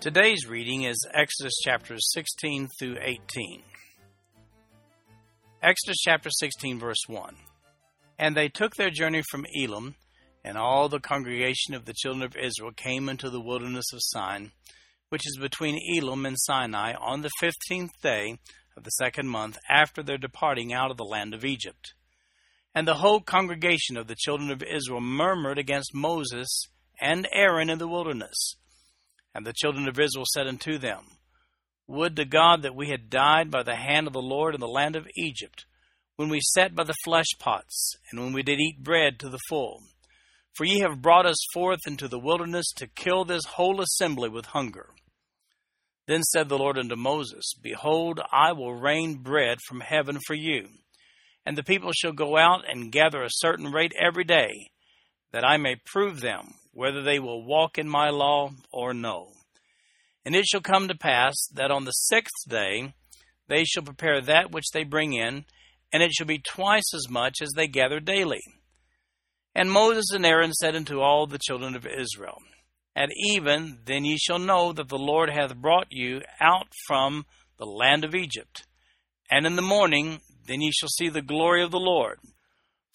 Today's reading is Exodus chapters 16 through 18. Exodus chapter 16, verse 1. And they took their journey from Elim, and all the congregation of the children of Israel came into the wilderness of Sin, which is between Elim and Sinai, on the fifteenth day of the second month after their departing out of the land of Egypt. And the whole congregation of the children of Israel murmured against Moses and Aaron in the wilderness. And the children of Israel said unto them, Would to God that we had died by the hand of the Lord in the land of Egypt, when we sat by the flesh pots, and when we did eat bread to the full. For ye have brought us forth into the wilderness to kill this whole assembly with hunger. Then said the Lord unto Moses, Behold, I will rain bread from heaven for you and the people shall go out and gather a certain rate every day, that I may prove them whether they will walk in my law or no. And it shall come to pass that on the sixth day they shall prepare that which they bring in, and it shall be twice as much as they gather daily. And Moses and Aaron said unto all the children of Israel, At even then ye shall know that the Lord hath brought you out from the land of Egypt. And in the morning then ye shall see the glory of the Lord.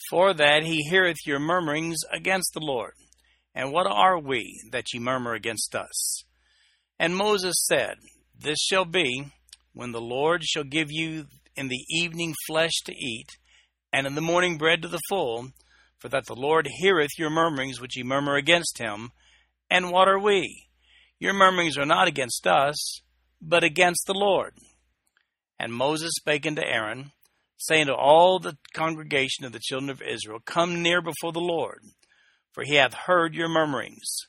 For that he heareth your murmurings against the Lord. And what are we that ye murmur against us? And Moses said, This shall be when the Lord shall give you in the evening flesh to eat, and in the morning bread to the full, for that the Lord heareth your murmurings which ye murmur against him. And what are we? Your murmurings are not against us, but against the Lord. And Moses spake unto Aaron, saying to all the congregation of the children of Israel, Come near before the Lord, for he hath heard your murmurings.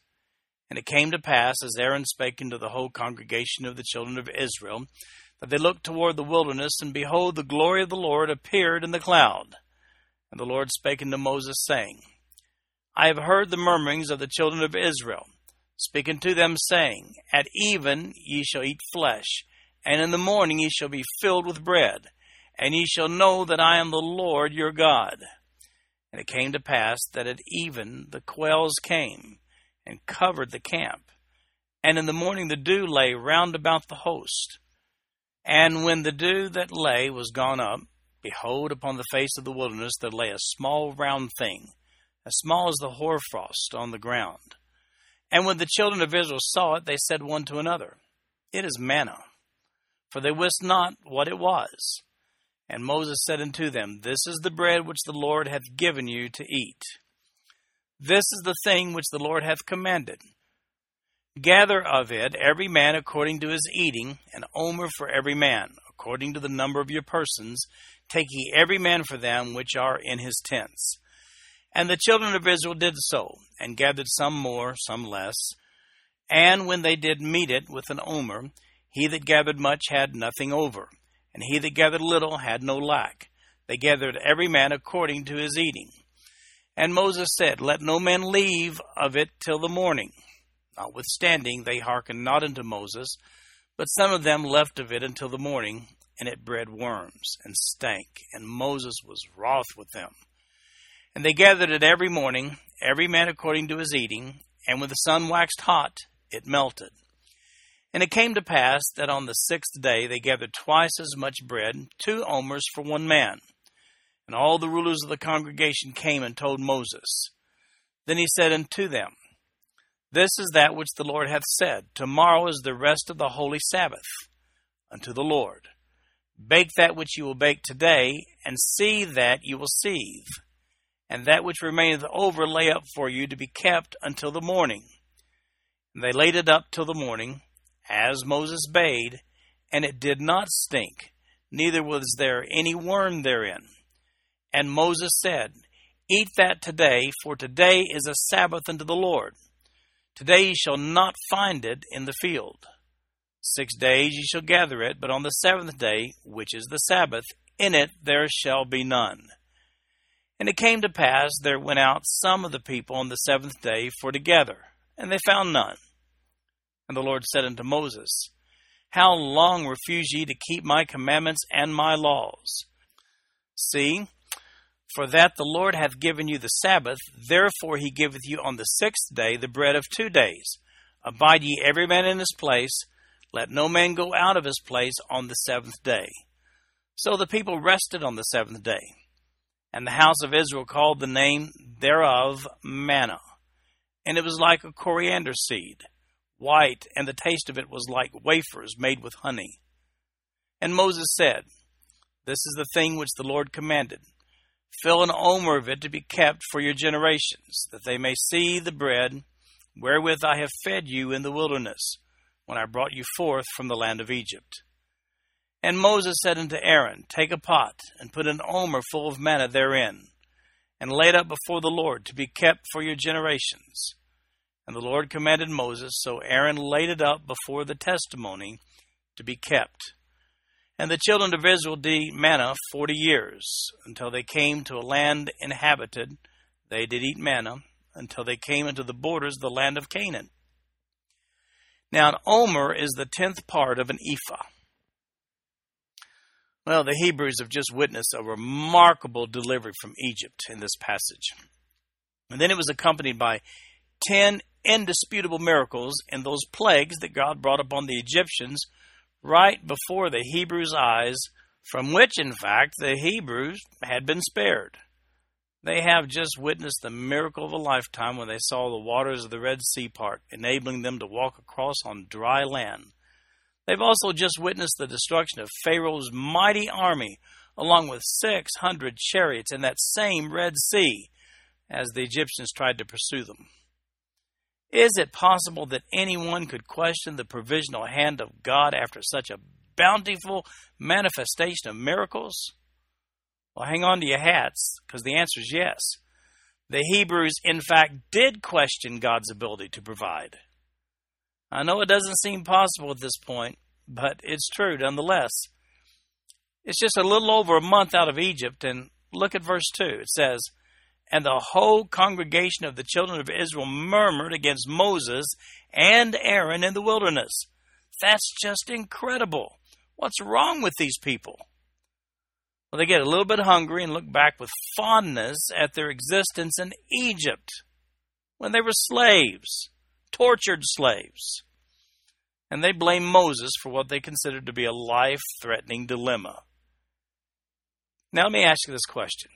And it came to pass, as Aaron spake unto the whole congregation of the children of Israel, that they looked toward the wilderness, and behold, the glory of the Lord appeared in the cloud. And the Lord spake unto Moses, saying, I have heard the murmurings of the children of Israel, speaking to them, saying, At even ye shall eat flesh, and in the morning ye shall be filled with bread and ye shall know that I am the Lord your God. And it came to pass that at even the quails came and covered the camp. And in the morning the dew lay round about the host. And when the dew that lay was gone up, behold, upon the face of the wilderness there lay a small round thing, as small as the hoarfrost on the ground. And when the children of Israel saw it, they said one to another, It is manna. For they wist not what it was. And Moses said unto them, This is the bread which the Lord hath given you to eat. This is the thing which the Lord hath commanded. Gather of it every man according to his eating, an omer for every man, according to the number of your persons. Take ye every man for them which are in his tents. And the children of Israel did so, and gathered some more, some less. And when they did meet it with an omer, he that gathered much had nothing over and he that gathered little had no lack. They gathered every man according to his eating. And Moses said, Let no man leave of it till the morning. Notwithstanding, they hearkened not unto Moses, but some of them left of it until the morning, and it bred worms, and stank, and Moses was wroth with them. And they gathered it every morning, every man according to his eating, and when the sun waxed hot, it melted. And it came to pass that on the sixth day they gathered twice as much bread, two omers for one man. And all the rulers of the congregation came and told Moses. Then he said unto them, This is that which the Lord hath said, Tomorrow is the rest of the holy Sabbath unto the Lord. Bake that which you will bake today, and see that you will seethe. And that which remaineth over lay up for you to be kept until the morning. And they laid it up till the morning as Moses bade, and it did not stink, neither was there any worm therein. And Moses said, Eat that today, for today is a Sabbath unto the Lord. Today ye shall not find it in the field. Six days ye shall gather it, but on the seventh day, which is the Sabbath, in it there shall be none. And it came to pass there went out some of the people on the seventh day for to gather, and they found none. And the Lord said unto Moses, How long refuse ye to keep my commandments and my laws? See, for that the Lord hath given you the Sabbath, therefore he giveth you on the sixth day the bread of two days. Abide ye every man in his place, let no man go out of his place on the seventh day. So the people rested on the seventh day. And the house of Israel called the name thereof manna. And it was like a coriander seed, white, and the taste of it was like wafers made with honey. And Moses said, This is the thing which the Lord commanded Fill an omer of it to be kept for your generations, that they may see the bread wherewith I have fed you in the wilderness, when I brought you forth from the land of Egypt. And Moses said unto Aaron, Take a pot, and put an omer full of manna therein, and lay it up before the Lord, to be kept for your generations. And the Lord commanded Moses, so Aaron laid it up before the testimony, to be kept. And the children of Israel did eat manna forty years, until they came to a land inhabited. They did eat manna, until they came into the borders of the land of Canaan. Now, an omer is the tenth part of an ephah. Well, the Hebrews have just witnessed a remarkable delivery from Egypt in this passage. And then it was accompanied by ten indisputable miracles in those plagues that God brought upon the Egyptians right before the Hebrews' eyes, from which, in fact, the Hebrews had been spared. They have just witnessed the miracle of a lifetime when they saw the waters of the Red Sea part, enabling them to walk across on dry land. They've also just witnessed the destruction of Pharaoh's mighty army, along with 600 chariots in that same Red Sea, as the Egyptians tried to pursue them. Is it possible that anyone could question the provisional hand of God after such a bountiful manifestation of miracles? Well, hang on to your hats, because the answer is yes. The Hebrews, in fact, did question God's ability to provide. I know it doesn't seem possible at this point, but it's true nonetheless. It's just a little over a month out of Egypt, and look at verse 2. It says, and the whole congregation of the children of Israel murmured against Moses and Aaron in the wilderness. That's just incredible. What's wrong with these people? Well, they get a little bit hungry and look back with fondness at their existence in Egypt when they were slaves, tortured slaves. And they blame Moses for what they considered to be a life threatening dilemma. Now, let me ask you this question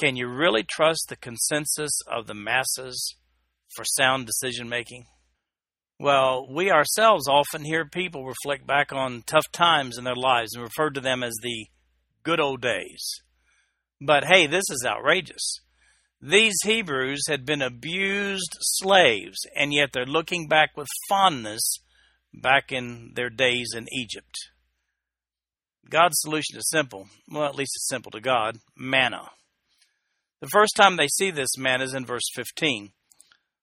can you really trust the consensus of the masses for sound decision making? Well, we ourselves often hear people reflect back on tough times in their lives and refer to them as the good old days. But hey, this is outrageous. These Hebrews had been abused slaves, and yet they're looking back with fondness back in their days in Egypt. God's solution is simple. Well, at least it's simple to God manna. The first time they see this manna is in verse 15.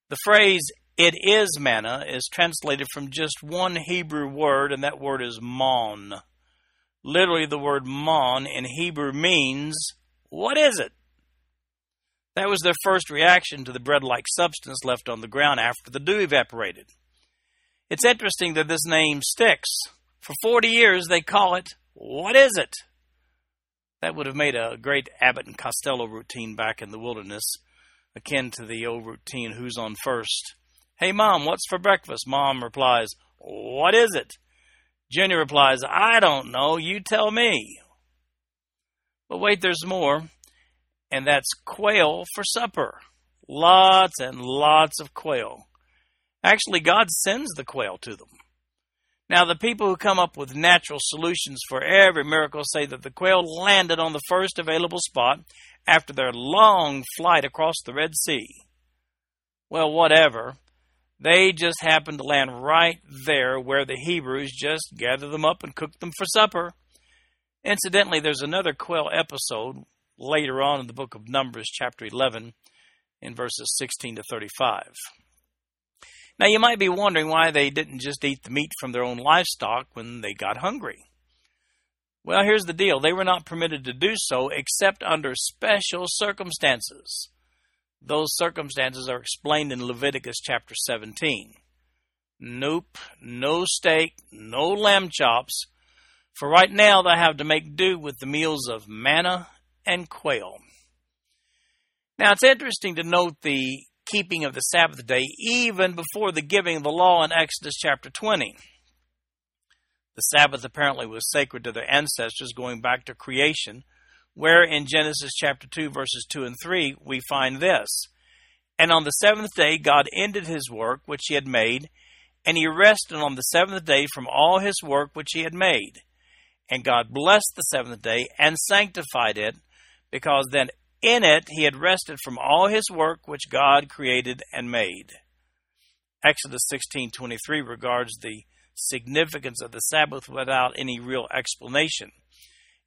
The phrase, it is manna, is translated from just one Hebrew word, and that word is mon. Literally, the word mon in Hebrew means, what is it? That was their first reaction to the bread like substance left on the ground after the dew evaporated. It's interesting that this name sticks. For 40 years, they call it, What is it? That would have made a great Abbott and Costello routine back in the wilderness, akin to the old routine Who's on First. Hey, Mom, what's for breakfast? Mom replies, What is it? Jenny replies, I don't know. You tell me. But wait, there's more. And that's quail for supper. Lots and lots of quail. Actually, God sends the quail to them. Now, the people who come up with natural solutions for every miracle say that the quail landed on the first available spot after their long flight across the Red Sea. Well, whatever. They just happened to land right there where the Hebrews just gathered them up and cooked them for supper. Incidentally, there's another quail episode later on in the book of Numbers, chapter 11, in verses 16 to 35. Now, you might be wondering why they didn't just eat the meat from their own livestock when they got hungry. Well, here's the deal they were not permitted to do so except under special circumstances. Those circumstances are explained in Leviticus chapter 17. Nope, no steak, no lamb chops. For right now, they have to make do with the meals of manna and quail. Now, it's interesting to note the keeping of the Sabbath day even before the giving of the law in Exodus chapter 20. The Sabbath apparently was sacred to their ancestors going back to creation, where in Genesis chapter 2, verses 2 and 3, we find this And on the seventh day, God ended his work which he had made, and he rested on the seventh day from all his work which he had made. And God blessed the seventh day and sanctified it, because then in it he had rested from all his work which God created and made. Exodus 16:23 regards the significance of the Sabbath without any real explanation.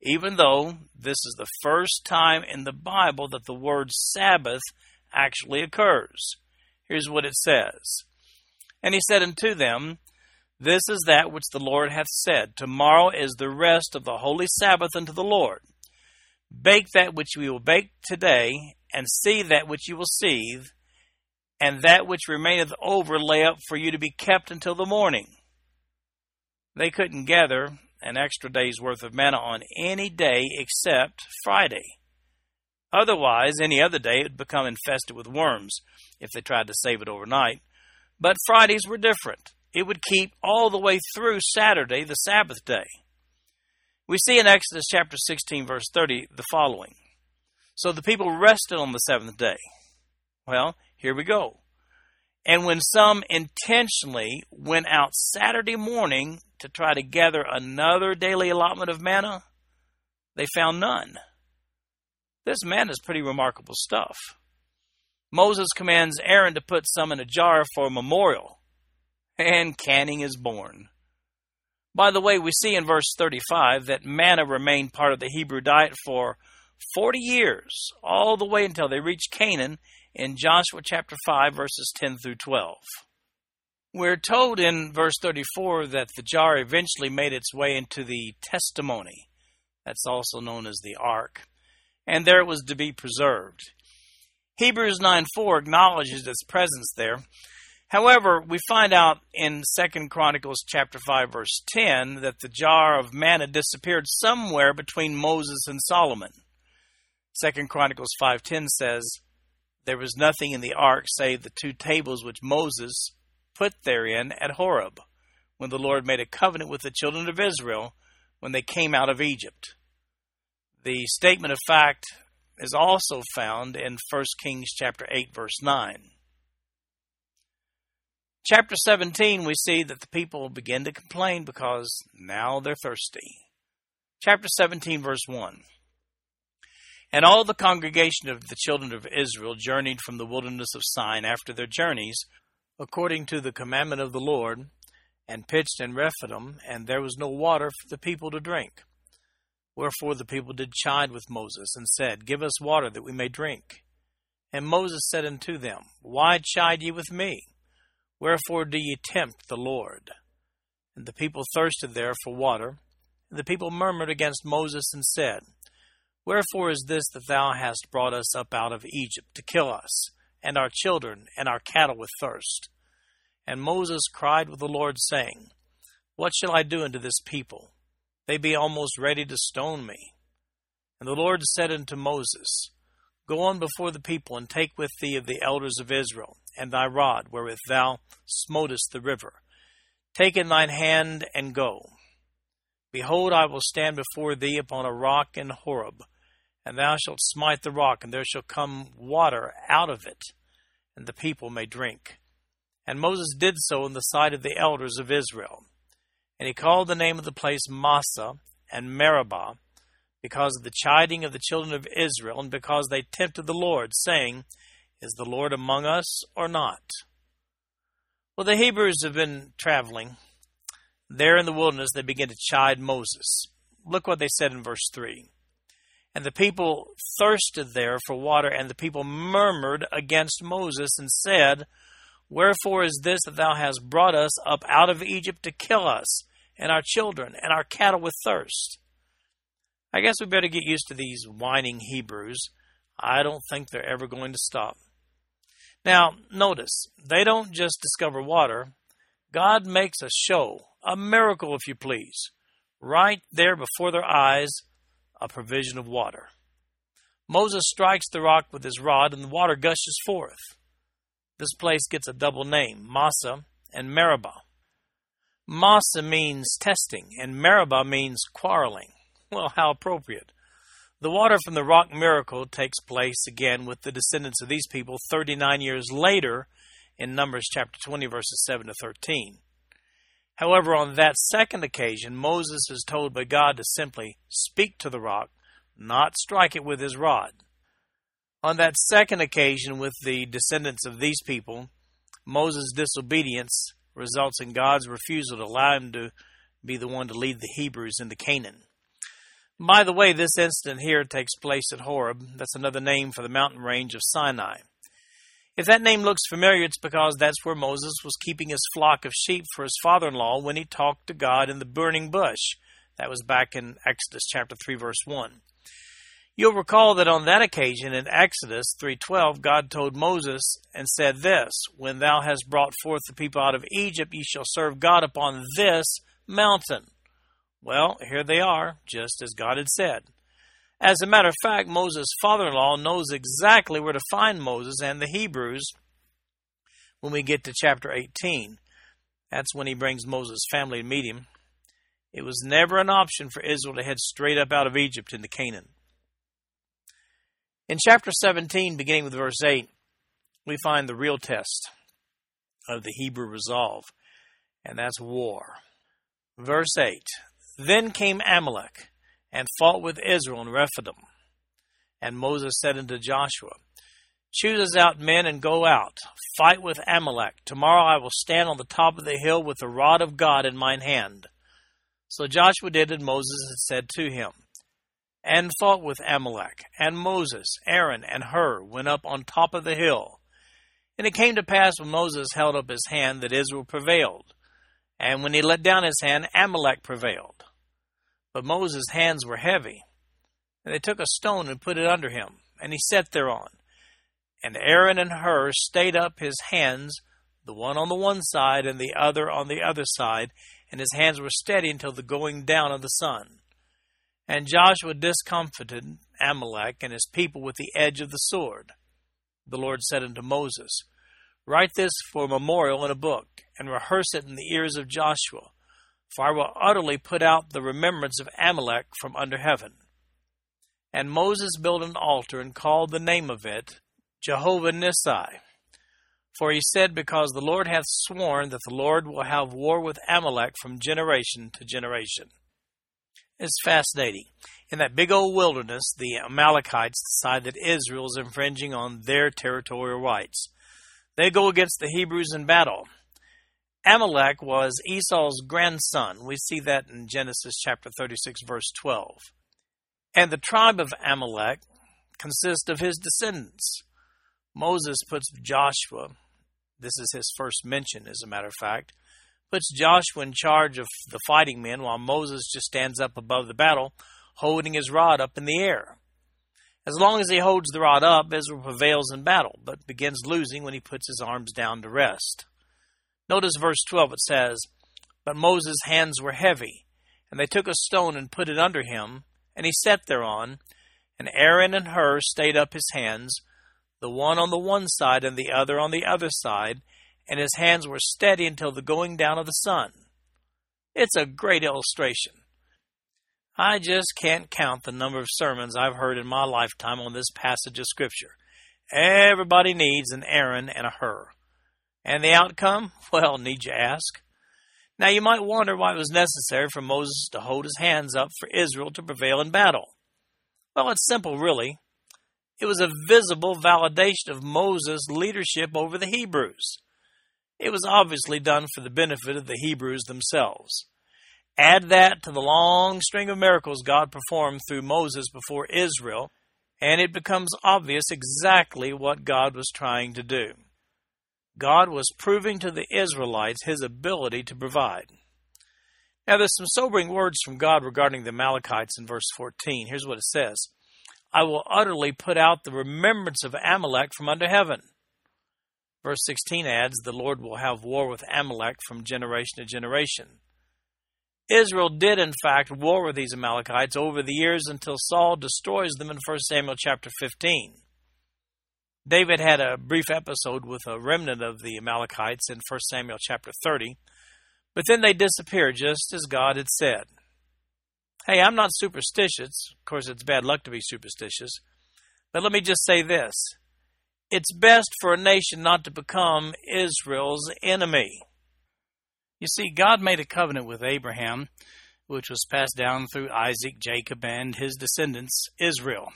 Even though this is the first time in the Bible that the word Sabbath actually occurs. Here's what it says And he said unto them, This is that which the Lord hath said, Tomorrow is the rest of the holy Sabbath unto the Lord. Bake that which we will bake today, and seethe that which you will seethe, and that which remaineth over lay up for you to be kept until the morning. They couldn't gather an extra day's worth of manna on any day except Friday. Otherwise, any other day it would become infested with worms if they tried to save it overnight. But Fridays were different. It would keep all the way through Saturday, the Sabbath day. We see in Exodus chapter 16, verse 30, the following So the people rested on the seventh day. Well, here we go. And when some intentionally went out Saturday morning to try to gather another daily allotment of manna, they found none. This manna is pretty remarkable stuff. Moses commands Aaron to put some in a jar for a memorial, and canning is born. By the way, we see in verse 35 that manna remained part of the Hebrew diet for 40 years, all the way until they reached Canaan in Joshua chapter 5, verses 10 through 12. We're told in verse 34 that the jar eventually made its way into the testimony. That's also known as the ark. And there it was to be preserved. Hebrews 9 4 acknowledges its presence there. However, we find out in 2 Chronicles chapter 5 verse 10 that the jar of manna disappeared somewhere between Moses and Solomon. 2 Chronicles 5:10 says, "There was nothing in the ark save the two tables which Moses put therein at Horeb, when the Lord made a covenant with the children of Israel when they came out of Egypt. The statement of fact is also found in 1 Kings chapter 8 verse 9. Chapter 17 we see that the people begin to complain because now they're thirsty. Chapter 17 verse 1. And all the congregation of the children of Israel journeyed from the wilderness of Sin after their journeys according to the commandment of the Lord, and pitched in Rephidim, and there was no water for the people to drink. Wherefore the people did chide with Moses, and said, Give us water that we may drink. And Moses said unto them, Why chide ye with me? Wherefore do ye tempt the Lord? And the people thirsted there for water. And the people murmured against Moses, and said, Wherefore is this that thou hast brought us up out of Egypt to kill us? and our children and our cattle with thirst. And Moses cried with the Lord, saying, What shall I do unto this people? They be almost ready to stone me. And the Lord said unto Moses, Go on before the people, and take with thee of the elders of Israel, and thy rod wherewith thou smotest the river. Take in thine hand, and go. Behold, I will stand before thee upon a rock in Horeb and thou shalt smite the rock, and there shall come water out of it, and the people may drink. And Moses did so in the sight of the elders of Israel. And he called the name of the place Massah and Meribah, because of the chiding of the children of Israel, and because they tempted the Lord, saying, Is the Lord among us or not? Well, the Hebrews have been traveling. There in the wilderness, they begin to chide Moses. Look what they said in verse 3. And the people thirsted there for water, and the people murmured against Moses and said, Wherefore is this that thou hast brought us up out of Egypt to kill us, and our children, and our cattle with thirst? I guess we better get used to these whining Hebrews. I don't think they're ever going to stop. Now, notice, they don't just discover water. God makes a show, a miracle, if you please, right there before their eyes, a provision of water. Moses strikes the rock with his rod, and the water gushes forth. This place gets a double name, Massah and Meribah. Massah means testing, and Meribah means quarreling. Well, how appropriate. The water from the rock miracle takes place again with the descendants of these people 39 years later in Numbers chapter 20, verses 7 to 13. However, on that second occasion, Moses is told by God to simply speak to the rock, not strike it with his rod. On that second occasion, with the descendants of these people, Moses' disobedience results in God's refusal to allow him to be the one to lead the Hebrews into Canaan. By the way, this incident here takes place at Horeb. That's another name for the mountain range of Sinai. If that name looks familiar, it's because that's where Moses was keeping his flock of sheep for his father in law when he talked to God in the burning bush. That was back in Exodus chapter 3, verse 1. You'll recall that on that occasion in Exodus 3:12 God told Moses and said this, when thou hast brought forth the people out of Egypt ye shall serve God upon this mountain. Well, here they are, just as God had said. As a matter of fact, Moses' father in law knows exactly where to find Moses and the Hebrews when we get to chapter 18. That's when he brings Moses' family to meet him. It was never an option for Israel to head straight up out of Egypt into Canaan. In chapter 17, beginning with verse 8, we find the real test of the Hebrew resolve, and that's war. Verse 8 Then came Amalek and fought with Israel in Rephidim. And Moses said unto Joshua, Choose us out men and go out, fight with Amalek. Tomorrow I will stand on the top of the hill with the rod of God in mine hand. So Joshua did as Moses had said to him, and fought with Amalek. And Moses, Aaron, and Hur went up on top of the hill. And it came to pass when Moses held up his hand that Israel prevailed. And when he let down his hand, Amalek prevailed. But Moses' hands were heavy. And they took a stone and put it under him, and he sat thereon. And Aaron and Hur stayed up his hands, the one on the one side and the other on the other side, and his hands were steady until the going down of the sun. And Joshua discomfited Amalek and his people with the edge of the sword. The Lord said unto Moses, Write this for a memorial in a book, and rehearse it in the ears of Joshua, for I will utterly put out the remembrance of Amalek from under heaven. And Moses built an altar and called the name of it Jehovah Nissi. For he said, Because the Lord hath sworn that the Lord will have war with Amalek from generation to generation. It's fascinating. In that big old wilderness, the Amalekites decide that Israel is infringing on their territorial rights. They go against the Hebrews in battle. Amalek was Esau's grandson. We see that in Genesis chapter 36, verse 12. And the tribe of Amalek consists of his descendants. Moses puts Joshua, this is his first mention, as a matter of fact, puts Joshua in charge of the fighting men while Moses just stands up above the battle, holding his rod up in the air. As long as he holds the rod up, Israel prevails in battle, but begins losing when he puts his arms down to rest. Notice verse 12, it says, But Moses' hands were heavy, and they took a stone and put it under him, and he sat thereon, and Aaron and Hur stayed up his hands, the one on the one side and the other on the other side, and his hands were steady until the going down of the sun. It's a great illustration. I just can't count the number of sermons I've heard in my lifetime on this passage of Scripture. Everybody needs an Aaron and a Hur. And the outcome? Well, need you ask? Now you might wonder why it was necessary for Moses to hold his hands up for Israel to prevail in battle. Well, it's simple, really. It was a visible validation of Moses' leadership over the Hebrews. It was obviously done for the benefit of the Hebrews themselves. Add that to the long string of miracles God performed through Moses before Israel, and it becomes obvious exactly what God was trying to do. God was proving to the Israelites his ability to provide. Now, there's some sobering words from God regarding the Amalekites in verse 14. Here's what it says I will utterly put out the remembrance of Amalek from under heaven. Verse 16 adds, The Lord will have war with Amalek from generation to generation. Israel did, in fact, war with these Amalekites over the years until Saul destroys them in 1 Samuel chapter 15. David had a brief episode with a remnant of the Amalekites in 1 Samuel chapter 30, but then they disappeared just as God had said. Hey, I'm not superstitious. Of course, it's bad luck to be superstitious. But let me just say this it's best for a nation not to become Israel's enemy. You see, God made a covenant with Abraham, which was passed down through Isaac, Jacob, and his descendants, Israel.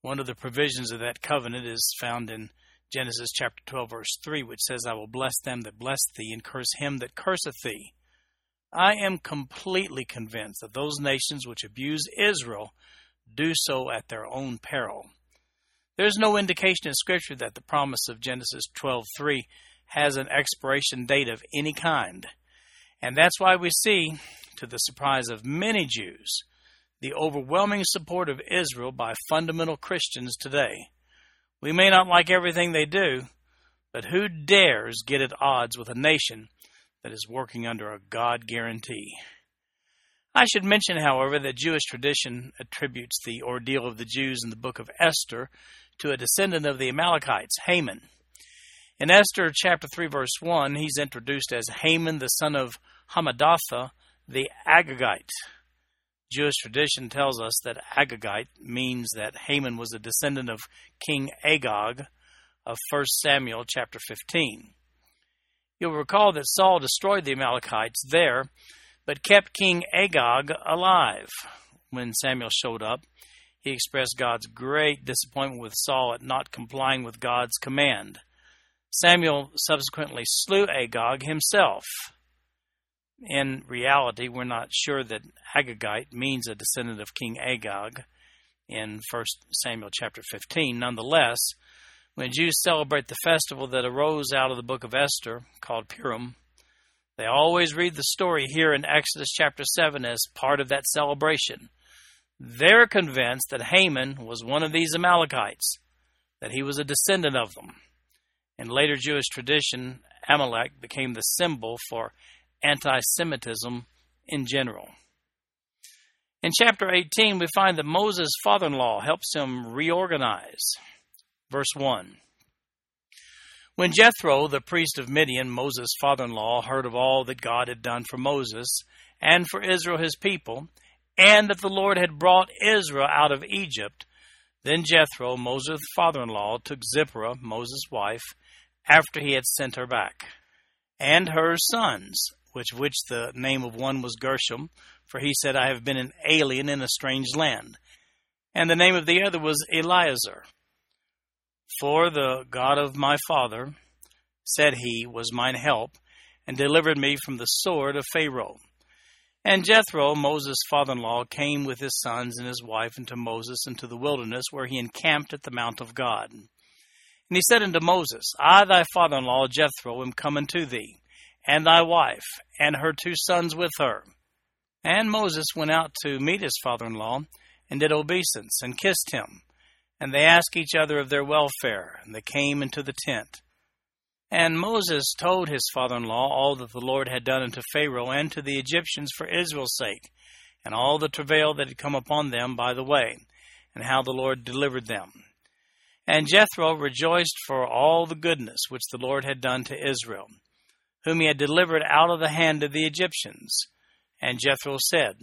One of the provisions of that covenant is found in Genesis chapter 12, verse 3, which says, I will bless them that bless thee, and curse him that curseth thee. I am completely convinced that those nations which abuse Israel do so at their own peril. There's no indication in Scripture that the promise of Genesis 12:3 has an expiration date of any kind. And that's why we see, to the surprise of many Jews, the overwhelming support of Israel by fundamental Christians today. We may not like everything they do, but who dares get at odds with a nation that is working under a God guarantee? I should mention, however, that Jewish tradition attributes the ordeal of the Jews in the book of Esther to a descendant of the Amalekites, Haman. In Esther chapter 3 verse 1, he's introduced as Haman the son of Hammedatha the Agagite. Jewish tradition tells us that Agagite means that Haman was a descendant of King Agag of 1 Samuel chapter 15. You'll recall that Saul destroyed the Amalekites there, but kept King Agag alive. When Samuel showed up, he expressed God's great disappointment with Saul at not complying with God's command. Samuel subsequently slew Agag himself. In reality, we're not sure that Agagite means a descendant of King Agag in 1 Samuel chapter 15. Nonetheless, when Jews celebrate the festival that arose out of the book of Esther, called Purim, they always read the story here in Exodus chapter 7 as part of that celebration. They're convinced that Haman was one of these Amalekites, that he was a descendant of them. In later Jewish tradition, Amalek became the symbol for anti Semitism in general. In chapter 18, we find that Moses' father in law helps him reorganize. Verse 1 When Jethro, the priest of Midian, Moses' father in law, heard of all that God had done for Moses and for Israel his people, and that the Lord had brought Israel out of Egypt, then Jethro, Moses' father in law, took Zipporah, Moses' wife, after he had sent her back, and her sons, which which the name of one was Gershom, for he said, I have been an alien in a strange land. And the name of the other was Eliezer. For the God of my father, said he, was mine help, and delivered me from the sword of Pharaoh. And Jethro, Moses' father in law, came with his sons and his wife into Moses into the wilderness, where he encamped at the mount of God. And he said unto Moses, I, thy father in law Jethro, am come unto thee, and thy wife, and her two sons with her. And Moses went out to meet his father in law, and did obeisance, and kissed him. And they asked each other of their welfare, and they came into the tent. And Moses told his father in law all that the Lord had done unto Pharaoh and to the Egyptians for Israel's sake, and all the travail that had come upon them by the way, and how the Lord delivered them. And Jethro rejoiced for all the goodness which the Lord had done to Israel, whom he had delivered out of the hand of the Egyptians. And Jethro said,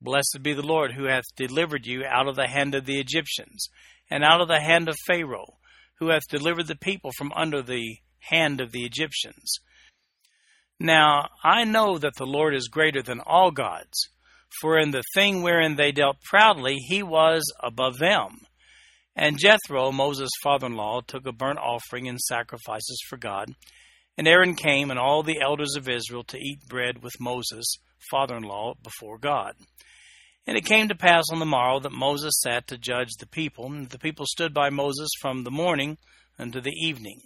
Blessed be the Lord who hath delivered you out of the hand of the Egyptians, and out of the hand of Pharaoh, who hath delivered the people from under the hand of the Egyptians. Now I know that the Lord is greater than all gods, for in the thing wherein they dealt proudly he was above them and Jethro, Moses' father in law, took a burnt offering and sacrifices for God. And Aaron came and all the elders of Israel to eat bread with Moses, father in law, before God. And it came to pass on the morrow that Moses sat to judge the people, and the people stood by Moses from the morning unto the evening.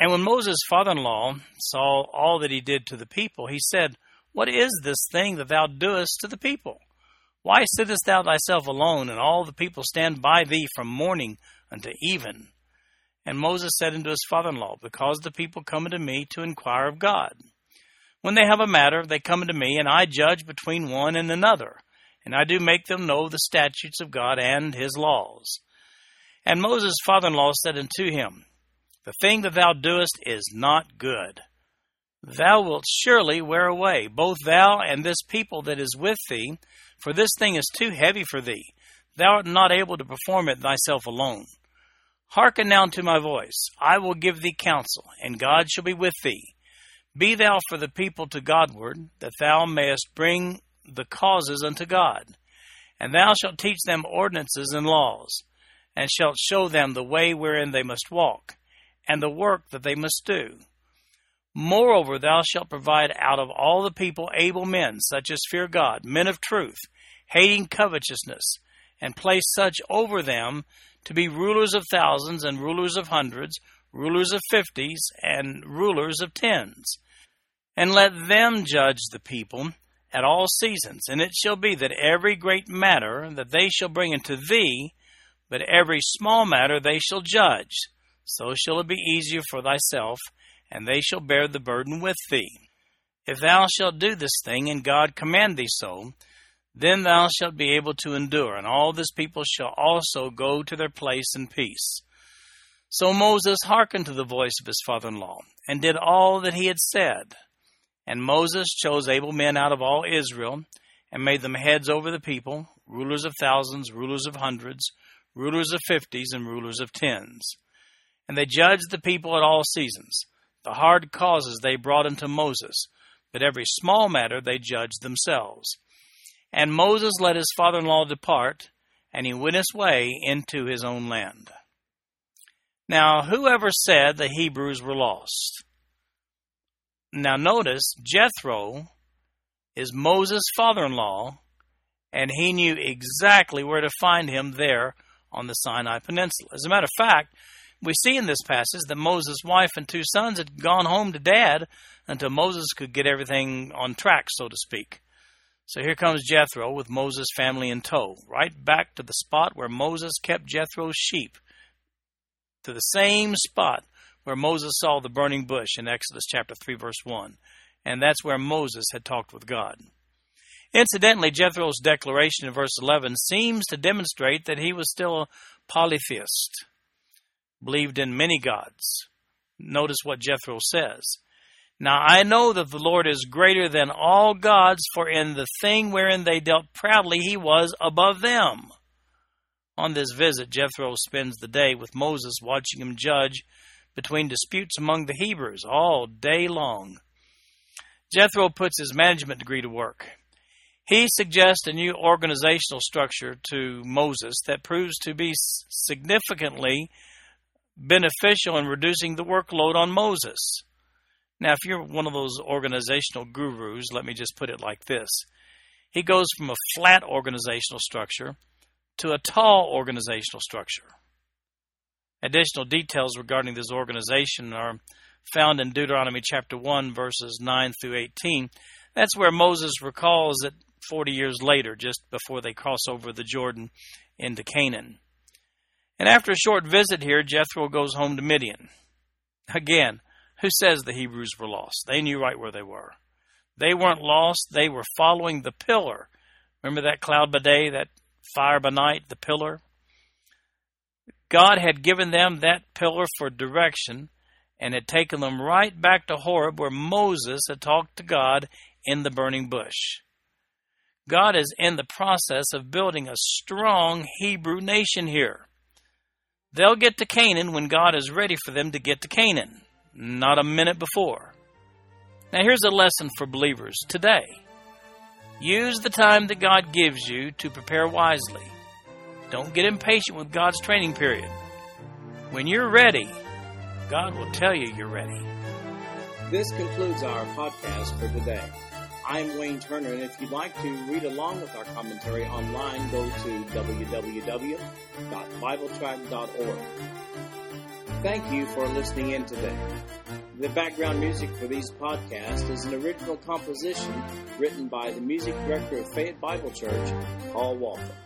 And when Moses' father in law saw all that he did to the people, he said, What is this thing that thou doest to the people? Why sittest thou thyself alone, and all the people stand by thee from morning unto even? And Moses said unto his father in law, Because the people come unto me to inquire of God. When they have a matter, they come unto me, and I judge between one and another, and I do make them know the statutes of God and his laws. And Moses' father in law said unto him, The thing that thou doest is not good. Thou wilt surely wear away, both thou and this people that is with thee, for this thing is too heavy for thee. Thou art not able to perform it thyself alone. Hearken now to my voice. I will give thee counsel, and God shall be with thee. Be thou for the people to Godward, that thou mayest bring the causes unto God. And thou shalt teach them ordinances and laws, and shalt show them the way wherein they must walk, and the work that they must do. Moreover, thou shalt provide out of all the people able men, such as fear God, men of truth, hating covetousness, and place such over them to be rulers of thousands and rulers of hundreds, rulers of fifties and rulers of tens. And let them judge the people at all seasons. And it shall be that every great matter that they shall bring unto thee, but every small matter they shall judge. So shall it be easier for thyself, and they shall bear the burden with thee. If thou shalt do this thing, and God command thee so, then thou shalt be able to endure, and all this people shall also go to their place in peace. So Moses hearkened to the voice of his father in law, and did all that he had said. And Moses chose able men out of all Israel, and made them heads over the people, rulers of thousands, rulers of hundreds, rulers of fifties, and rulers of tens. And they judged the people at all seasons. The hard causes they brought unto Moses, but every small matter they judged themselves. And Moses let his father in law depart, and he went his way into his own land. Now, whoever said the Hebrews were lost? Now, notice Jethro is Moses' father in law, and he knew exactly where to find him there on the Sinai Peninsula. As a matter of fact, we see in this passage that Moses' wife and two sons had gone home to dad until Moses could get everything on track, so to speak. So here comes Jethro with Moses' family in tow, right back to the spot where Moses kept Jethro's sheep, to the same spot where Moses saw the burning bush in Exodus chapter 3, verse 1. And that's where Moses had talked with God. Incidentally, Jethro's declaration in verse 11 seems to demonstrate that he was still a polytheist, believed in many gods. Notice what Jethro says. Now I know that the Lord is greater than all gods, for in the thing wherein they dealt proudly he was above them. On this visit, Jethro spends the day with Moses, watching him judge between disputes among the Hebrews all day long. Jethro puts his management degree to work. He suggests a new organizational structure to Moses that proves to be significantly beneficial in reducing the workload on Moses. Now, if you're one of those organizational gurus, let me just put it like this he goes from a flat organizational structure to a tall organizational structure. Additional details regarding this organization are found in Deuteronomy chapter 1, verses 9 through 18. That's where Moses recalls it 40 years later, just before they cross over the Jordan into Canaan. And after a short visit here, Jethro goes home to Midian. Again, who says the Hebrews were lost? They knew right where they were. They weren't lost, they were following the pillar. Remember that cloud by day, that fire by night, the pillar? God had given them that pillar for direction and had taken them right back to Horeb where Moses had talked to God in the burning bush. God is in the process of building a strong Hebrew nation here. They'll get to Canaan when God is ready for them to get to Canaan not a minute before. Now, here's a lesson for believers today use the time that God gives you to prepare wisely. Don't get impatient with God's training period. When you're ready, God will tell you you're ready. This concludes our podcast for today. I'm Wayne Turner, and if you'd like to read along with our commentary online, go to www.bibletrack.org. Thank you for listening in today. The background music for these podcasts is an original composition written by the music director of Fayette Bible Church, Paul Walker.